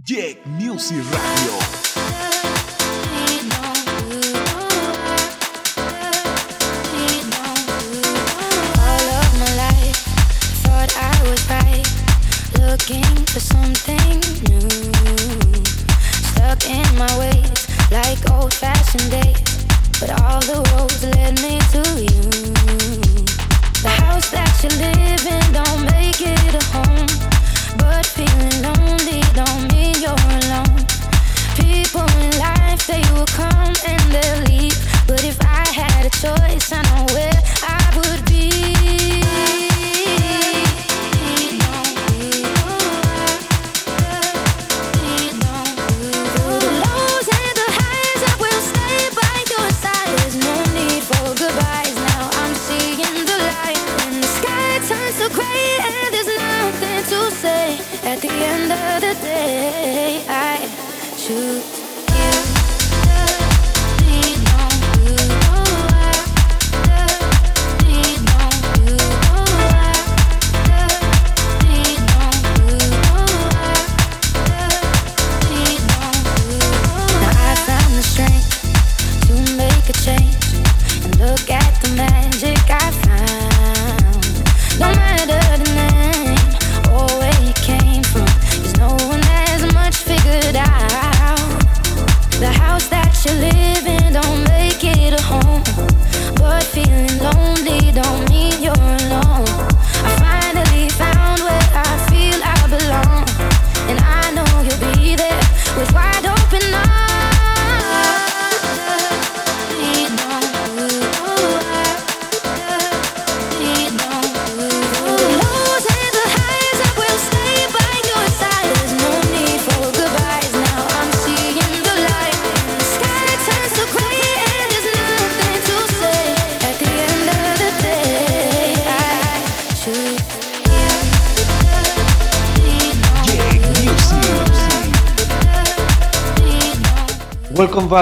Jack Music Radio. All of my life, thought I was right, looking for something new. Stuck in my ways, like old-fashioned days, but all the roads led me to you. The house that you live in don't make it a home, but feeling lonely don't mean you're alone. People in life, they will come and they'll leave. But if I had a choice, I know where I would be.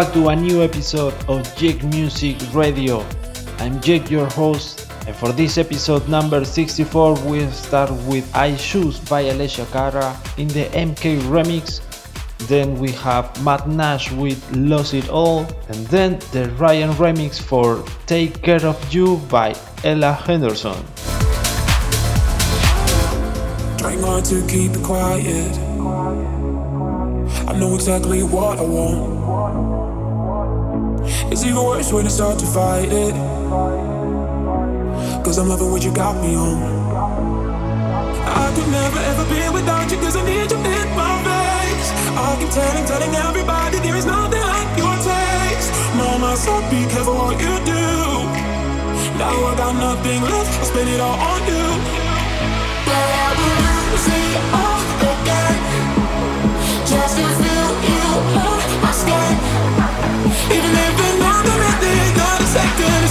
Back to a new episode of Jake Music Radio. I'm Jake, your host, and for this episode number 64, we'll start with I Choose by Alessia Cara in the MK remix. Then we have Matt Nash with Lost It All, and then the Ryan remix for Take Care of You by Ella Henderson. Trying hard to keep it quiet. I know exactly what I want. It's even worse when I start to fight it. Cause I'm loving what you got me on. I could never ever be without you cause I need you in my face. I keep telling, telling everybody there is nothing like your taste. Mama, so be careful what you do. Now I got nothing left, I spend it all on you. But I will lose it all again Just to feel you on my skin Even if minute, not a second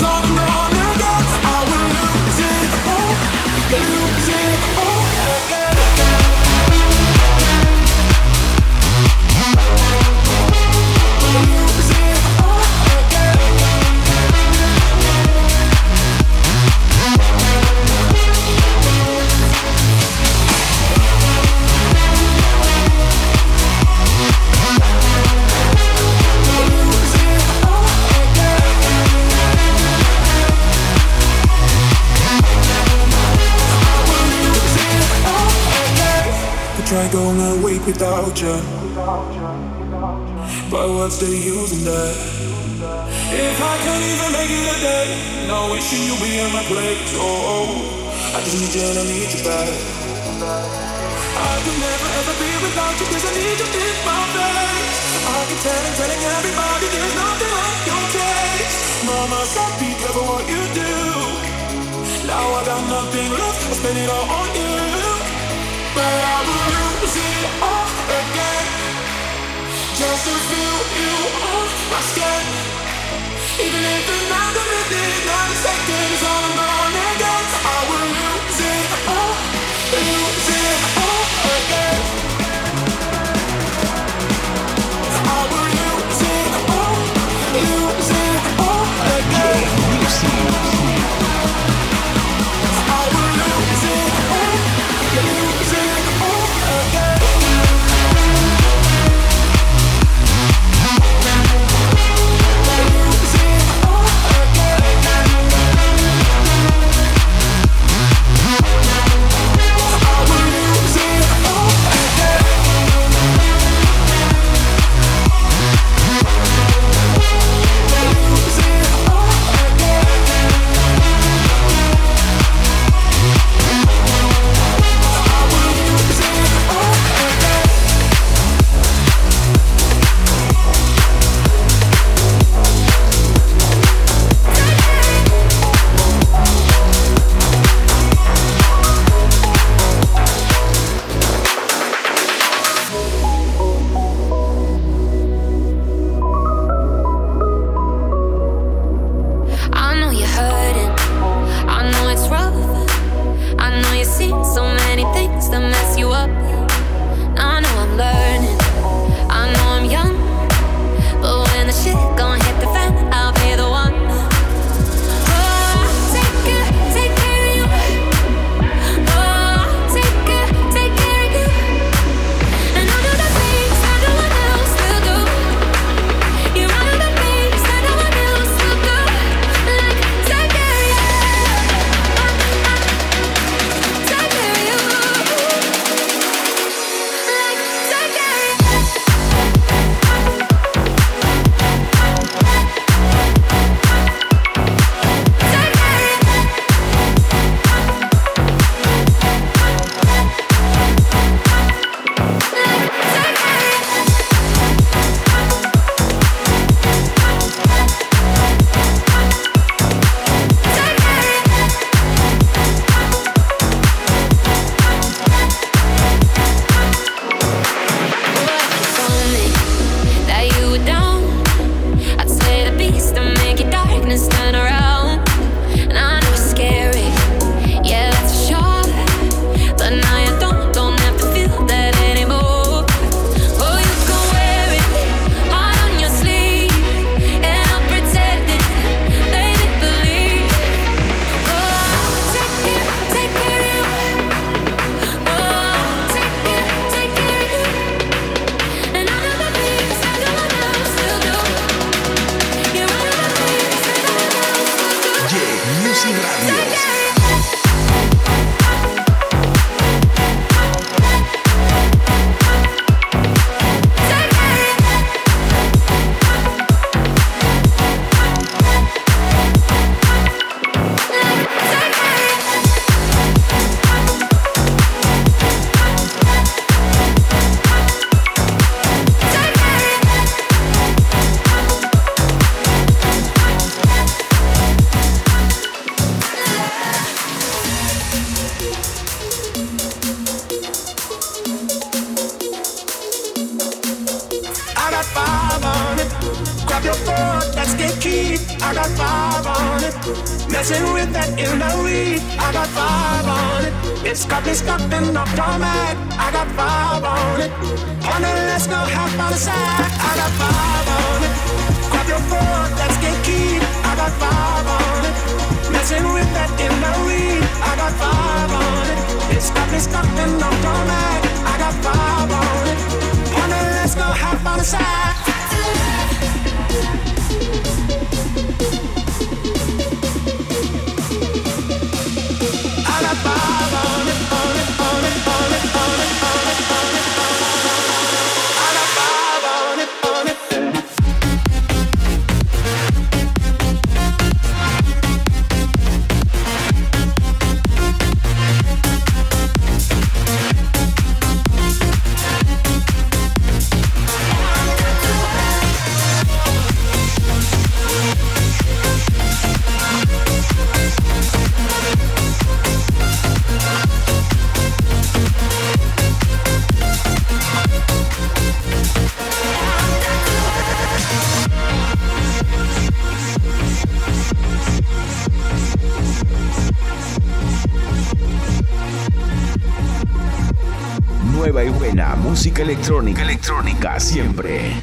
without you. But what's the use in that? If I can't even make it a day, no wishing you be on my plate. Oh, I just need you and I need you back. I could never ever be without you 'cause I need you in my face. I keep telling, telling everybody there's nothing like your taste. Mama, so be careful what you do. Now I got nothing left, I spend it all on you. But I will lose it all Even if minute, not a second is all I'm gonna música electrónica, electrónica siempre.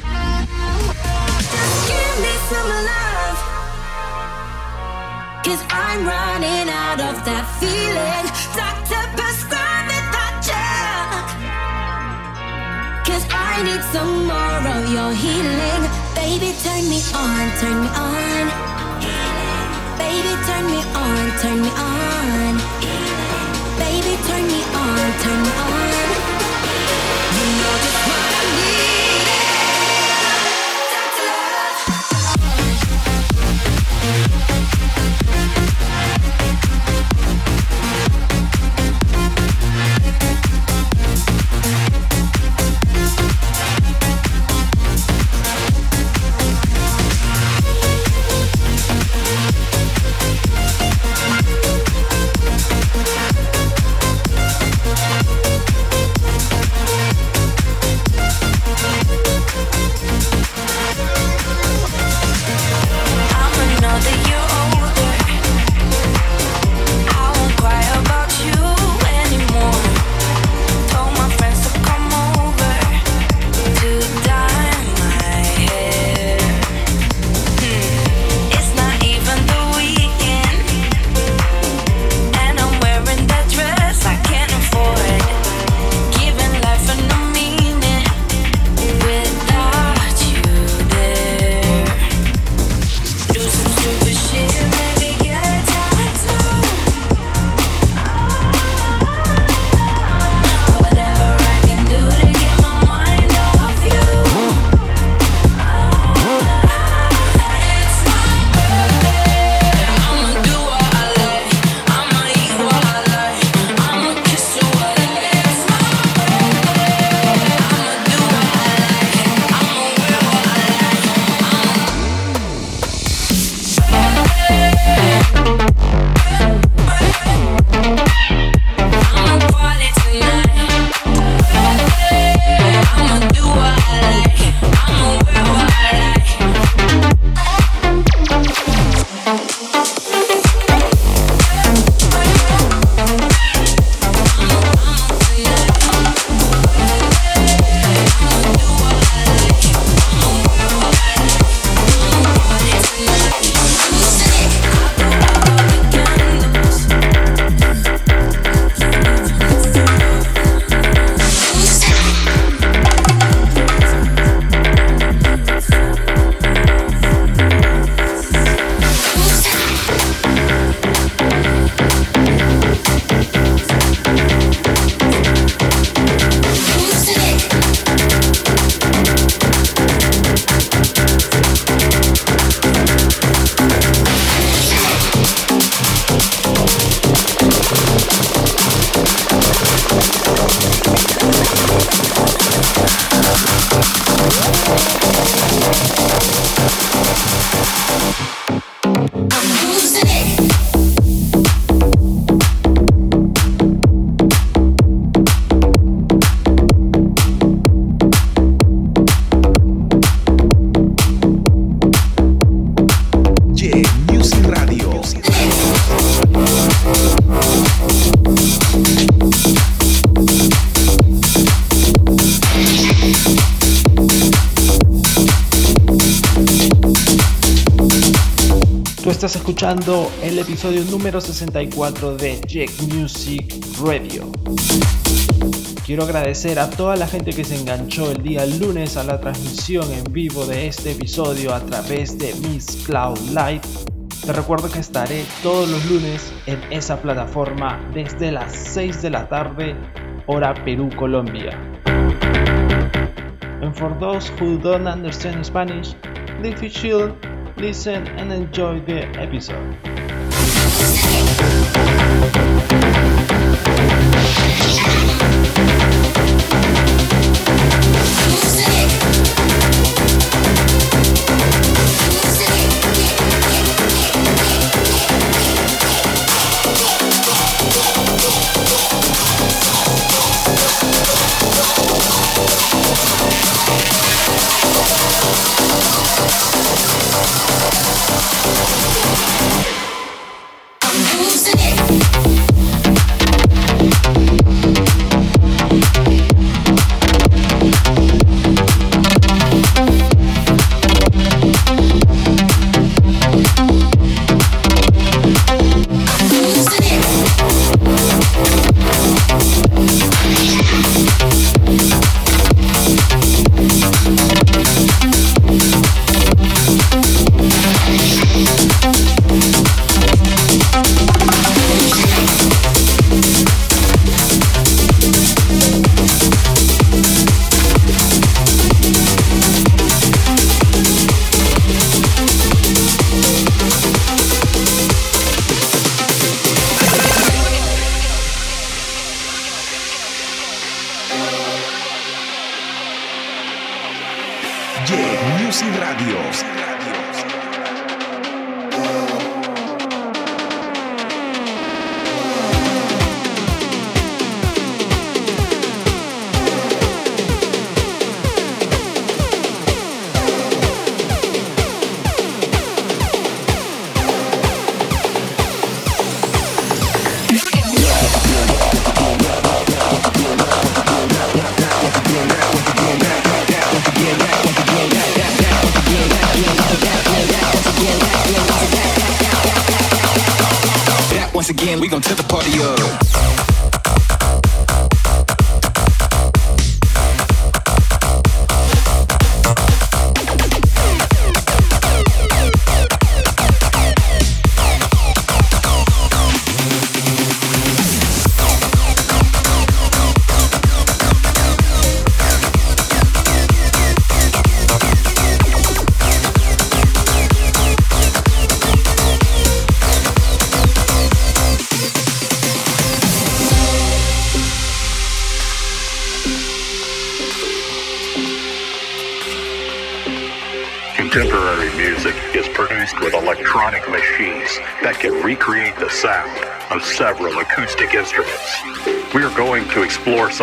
Cause I'm running out of that feeling. Doctor, prescribe me that. Cause I need some more of your healing. Baby, turn me on, turn me on. Baby, turn me on, turn me on. Baby, turn me on, turn me on. Escuchando el episodio número 64 de Jack Music Radio. Quiero agradecer a toda la gente que se enganchó el día lunes a la transmisión en vivo de este episodio a través de Miss Cloud Live. Te recuerdo que estaré todos los lunes en esa plataforma desde las 6 de la tarde, hora Perú, Colombia. And for those who don't understand Spanish, please chill, listen and enjoy the episode.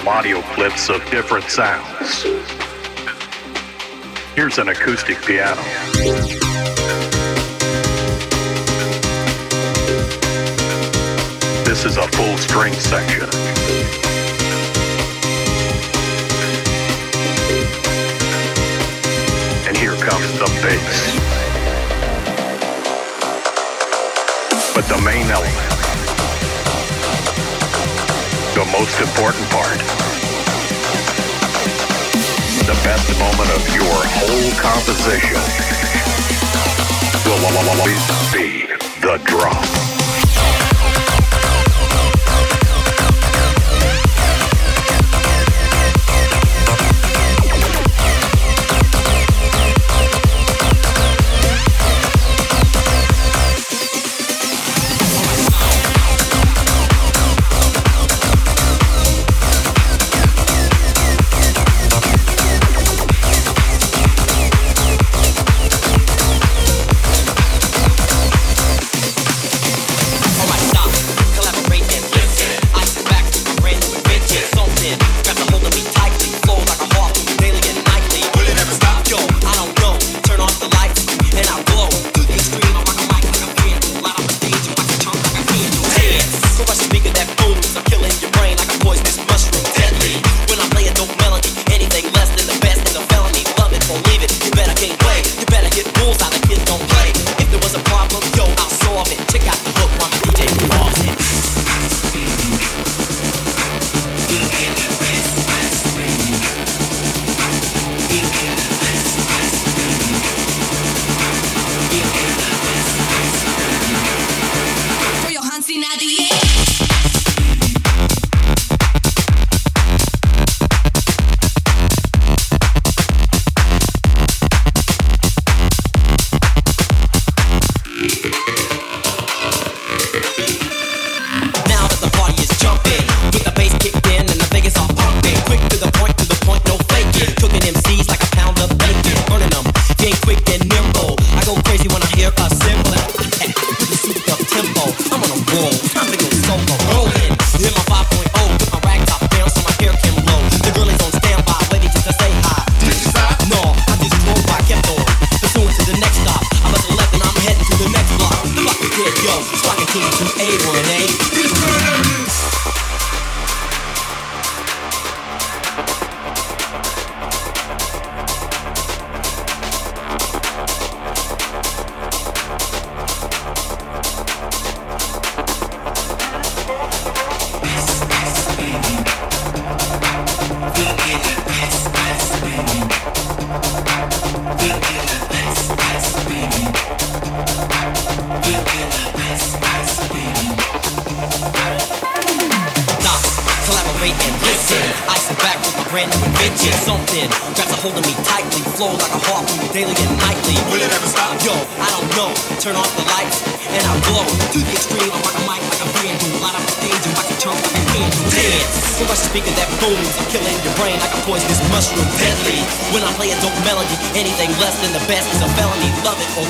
Some audio clips of different sounds. Here's an acoustic piano. This is a full string section. And here comes the bass. But the main element the most important part. The best moment of your whole composition will always be the drop.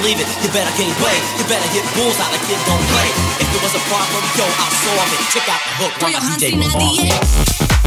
believe it, you better gain weight. You better hit out. like it don't play. If it was a problem, yo, I'll solve it. Check out the hook. Throw your hands in the air.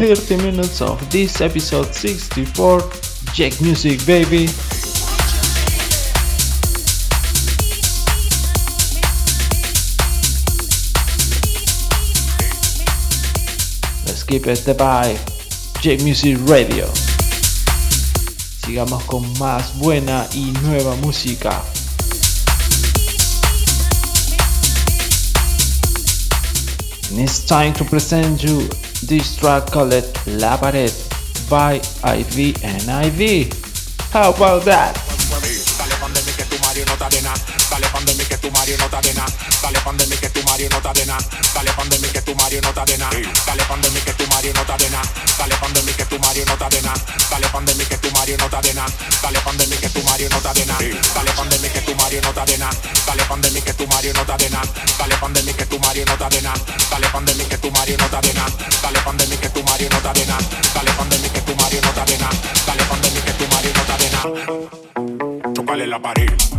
30 minutes of this episode 64 Jack Music baby. Let's keep it the vibe. Jack Music Radio. Sigamos con más buena y nueva música. And it's time to present you This track called La Pared by IV and IV. How about that? Dale pan de mí que tu Mario no te adena. Dale pan de que tu Mario no te adena. Dale pan de que tu Mario no te adena. Dale que tu Mario no te adena. Dale que tu Mario no te adena. Dale que tu Mario no te adena. Dale que tu Mario no te adena. Dale que tu Mario no te adena. Dale que tu Mario no te adena. Dale que Mario no está de nada. Dale pandemia que tu Mario no está de. Dale pandemia que tu Mario no está de. Dale pandemia que tu Mario no está de. Dale pandemia que tu Mario no está de nada. Chocale la pared.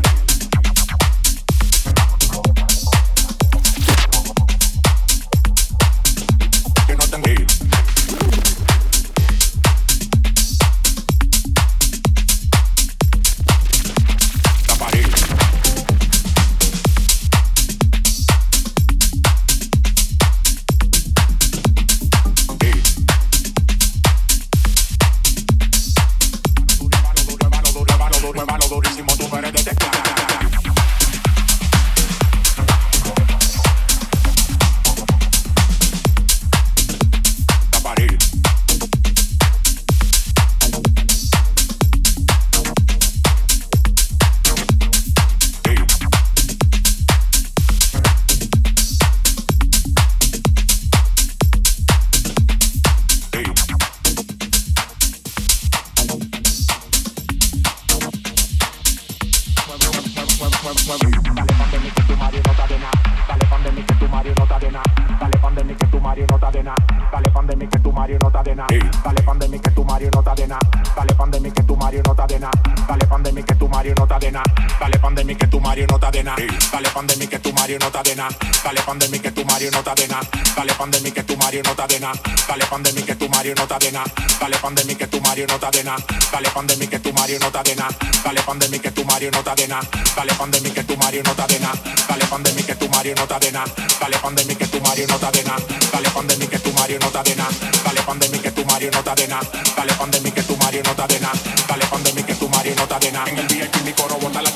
Nada. Dale pandemia que tu Mario no está de nada. Dale pandemia que tu Mario no está de nada. Dale pandemia que tu Mario no está de nada. Dale pandemia que tu Mario no está de nada. Dale pandemia que tu Mario no está de nada. Dale pandemia que tu Mario no está de nada. Dale pandemia que tu Mario no está de nada. Dale pandemia que tu Mario no está de nada. Dale pandemia que tu Mario no está de nada. Dale pandemia que tu Mario no está de nada. Dale pandemia que tu Mario no está de nada. Dale pandemia que tu Mario no está de nada. Dale pandemia que tu Mario no está de nada. En el día que mi coro bota la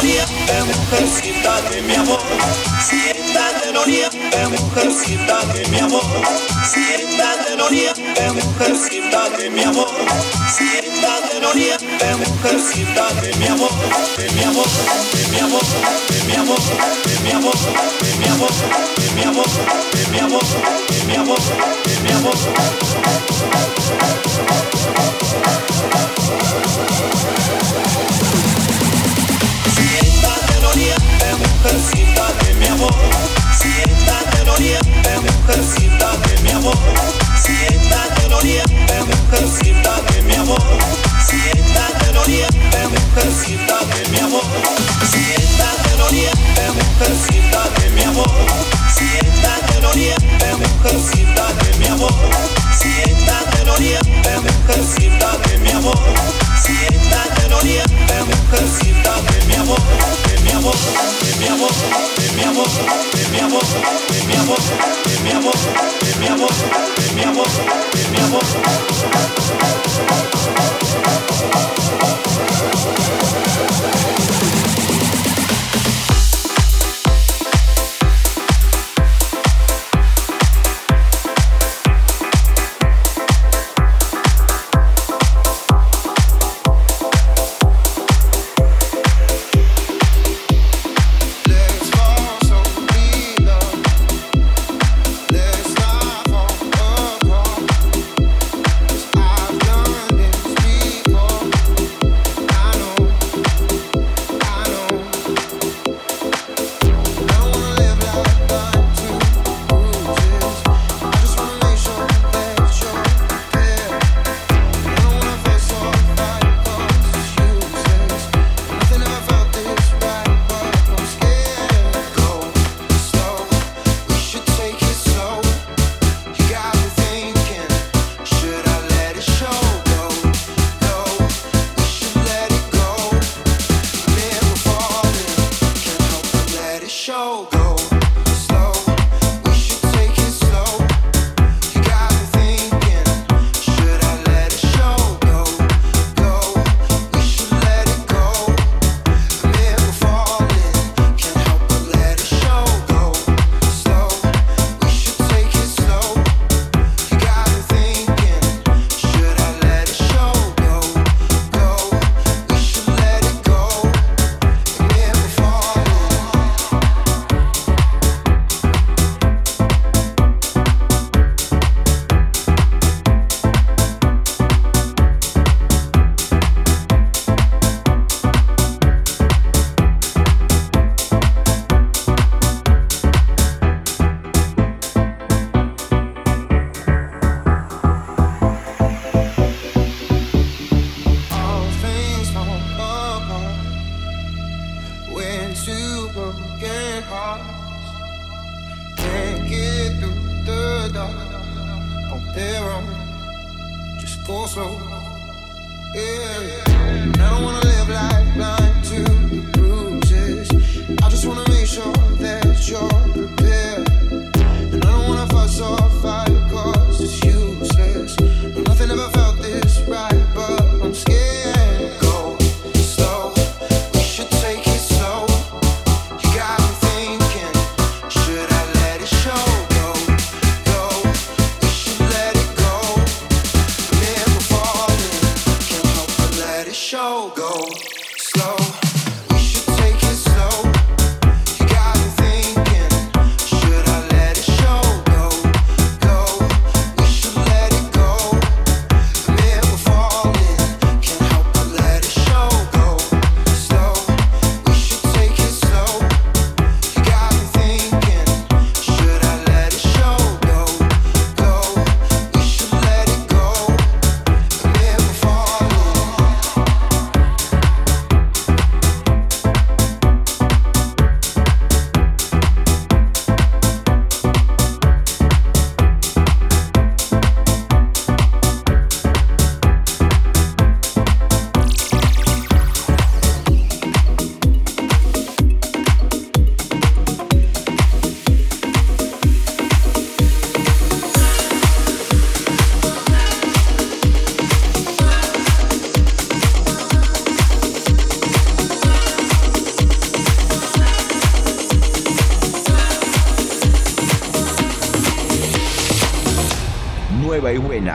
gloria, de mujercita de mi amor. Sienta de de mujercita de mi amor. Sienta de gloria, de mujercita de mi amor. Sienta de gloria, de mujercita de mi amor. De mi amor, de mi amor, de mi amor, de mi amor, de mi amor, de mi amor, de mi amor, de mi amor, de mi amor. Thank you oriente, mujercita de mi amor. Si estás oriente, mujercita de mi amor. Si estás oriente, mujercita de mi amor. Si estás oriente, mujercita de mi amor. Si estás oriente, mujercita de mi amor. Sienta del oriente, mujercita de mi amor. Sienta del oriente, mujercita de mi amor. Sienta del oriente, mujercita de mi amor. De mi amor, de mi amor, de mi amor, de mi amor, de mi amor, de mi amor, de mi amor, de mi amor. De mi amor.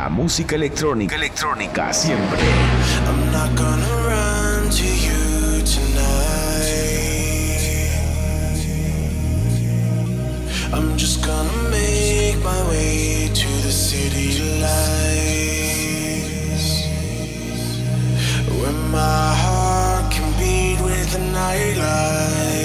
Música electrónica, electrónica siempre. I'm not gonna run to you tonight. I'm just gonna make my way to the city lights. Where my heart can beat with the nightlife.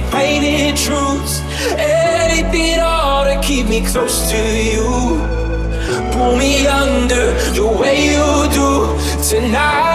many painted truths. And it beat all to keep me close to you. Pull me under the way you do tonight.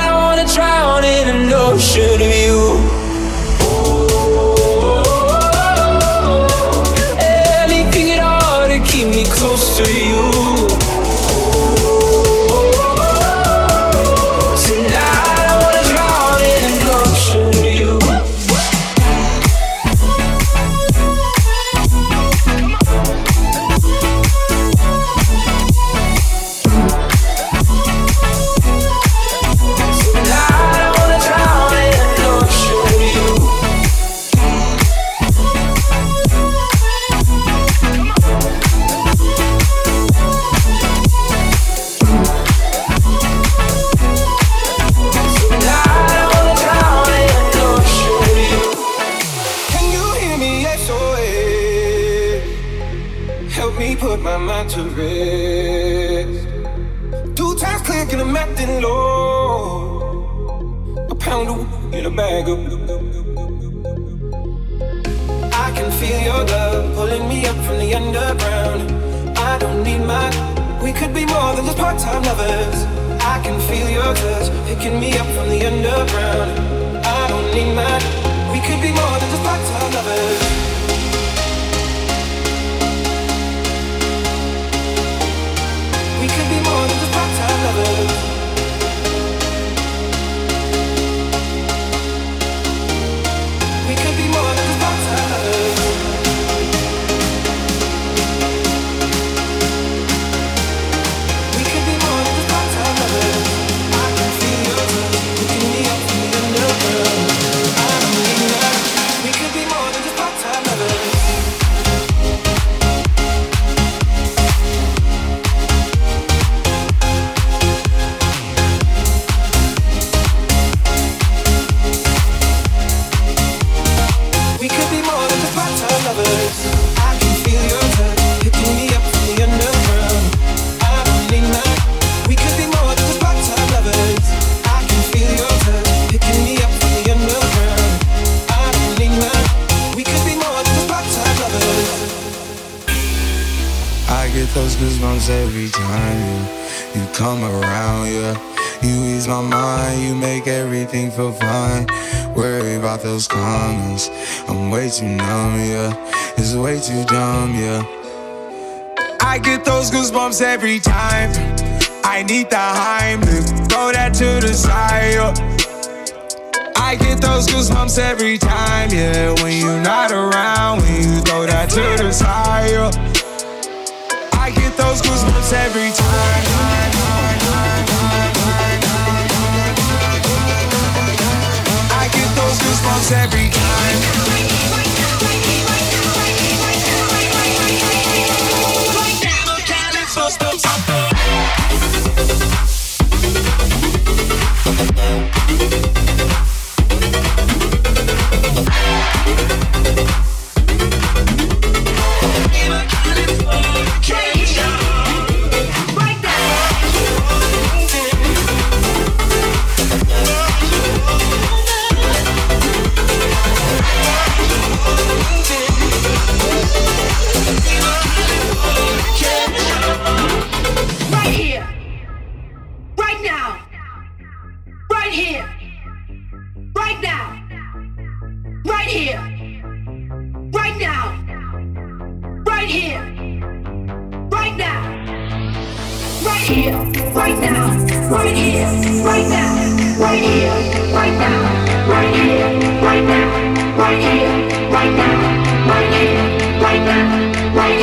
Right now, right now, right here, right now, right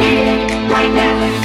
here, right now.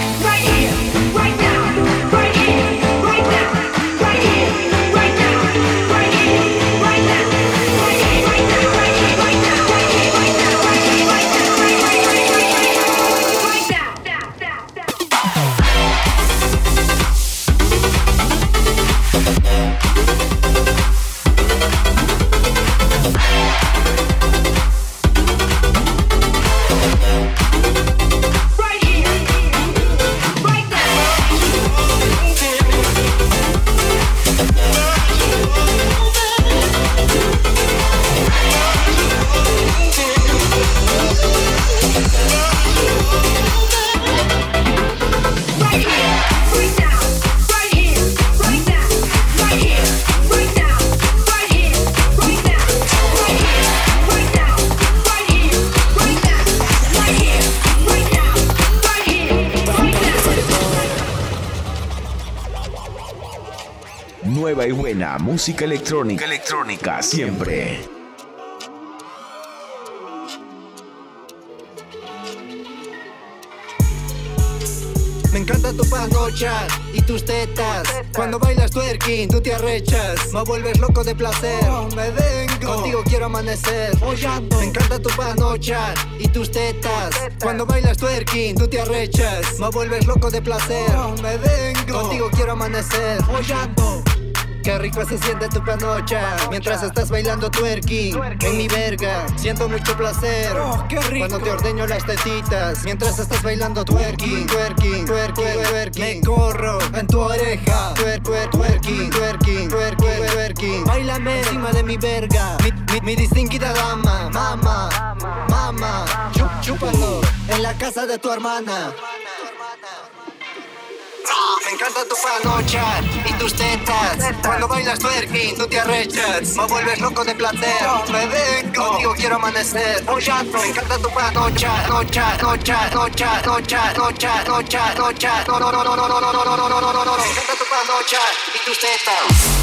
Buena música electrónica. Electrónica siempre. Me encanta tu panocha y tus tetas. Cuando bailas twerking, tú te arrechas. Me vuelves loco de placer. me vengo. Contigo quiero amanecer. Me encanta tu panocha y tus tetas. Cuando bailas twerking, tú te arrechas. Me vuelves loco de placer. me vengo. Contigo quiero amanecer. Qué rico se siente tu panocha. Mientras estás bailando twerking en mi verga. Siento mucho placer. Cuando te ordeño las tetitas mientras estás bailando twerking, twerking, twerking, twerking. Me corro en tu oreja, twer, twer, twerking, twerking, twerking, twerking. Bailame encima de mi verga, mi, mi, distinguida dama, mama, mama. Chúpalo en la casa de tu hermana. Me encanta tu panocha y tus tetas. Cuando bailas twerking, tú te arrechas. Me vuelves loco de placer. Me vengo, contigo quiero amanecer. Me encanta tu panocha, nocha, nocha, nocha, nocha, nocha, nocha, nocha. No, no, no, no, no, no, no, no, no, no, no, no, no. Me encanta tu panocha y tus tetas.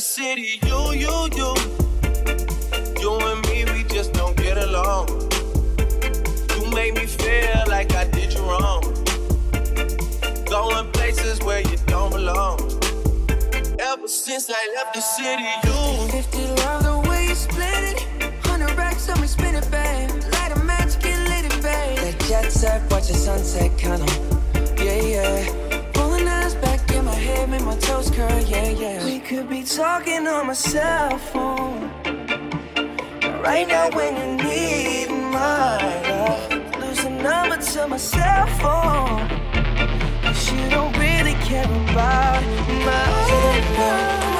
Since the city, you, you, you. You and me, we just don't get along. You make me feel like I did you wrong. Going places where you don't belong. Ever since I left the city, you. Fifty love the way you split it. Hundred racks on me, spin it, babe. Light a match, get lit, it, babe. That jet set, watch the sunset, kinda. Yeah, yeah. Make my toes curl, yeah, yeah. We could be talking on my cell phone. Right now, when you need my love, lose the number to my cell phone. Cause you don't really care about my love.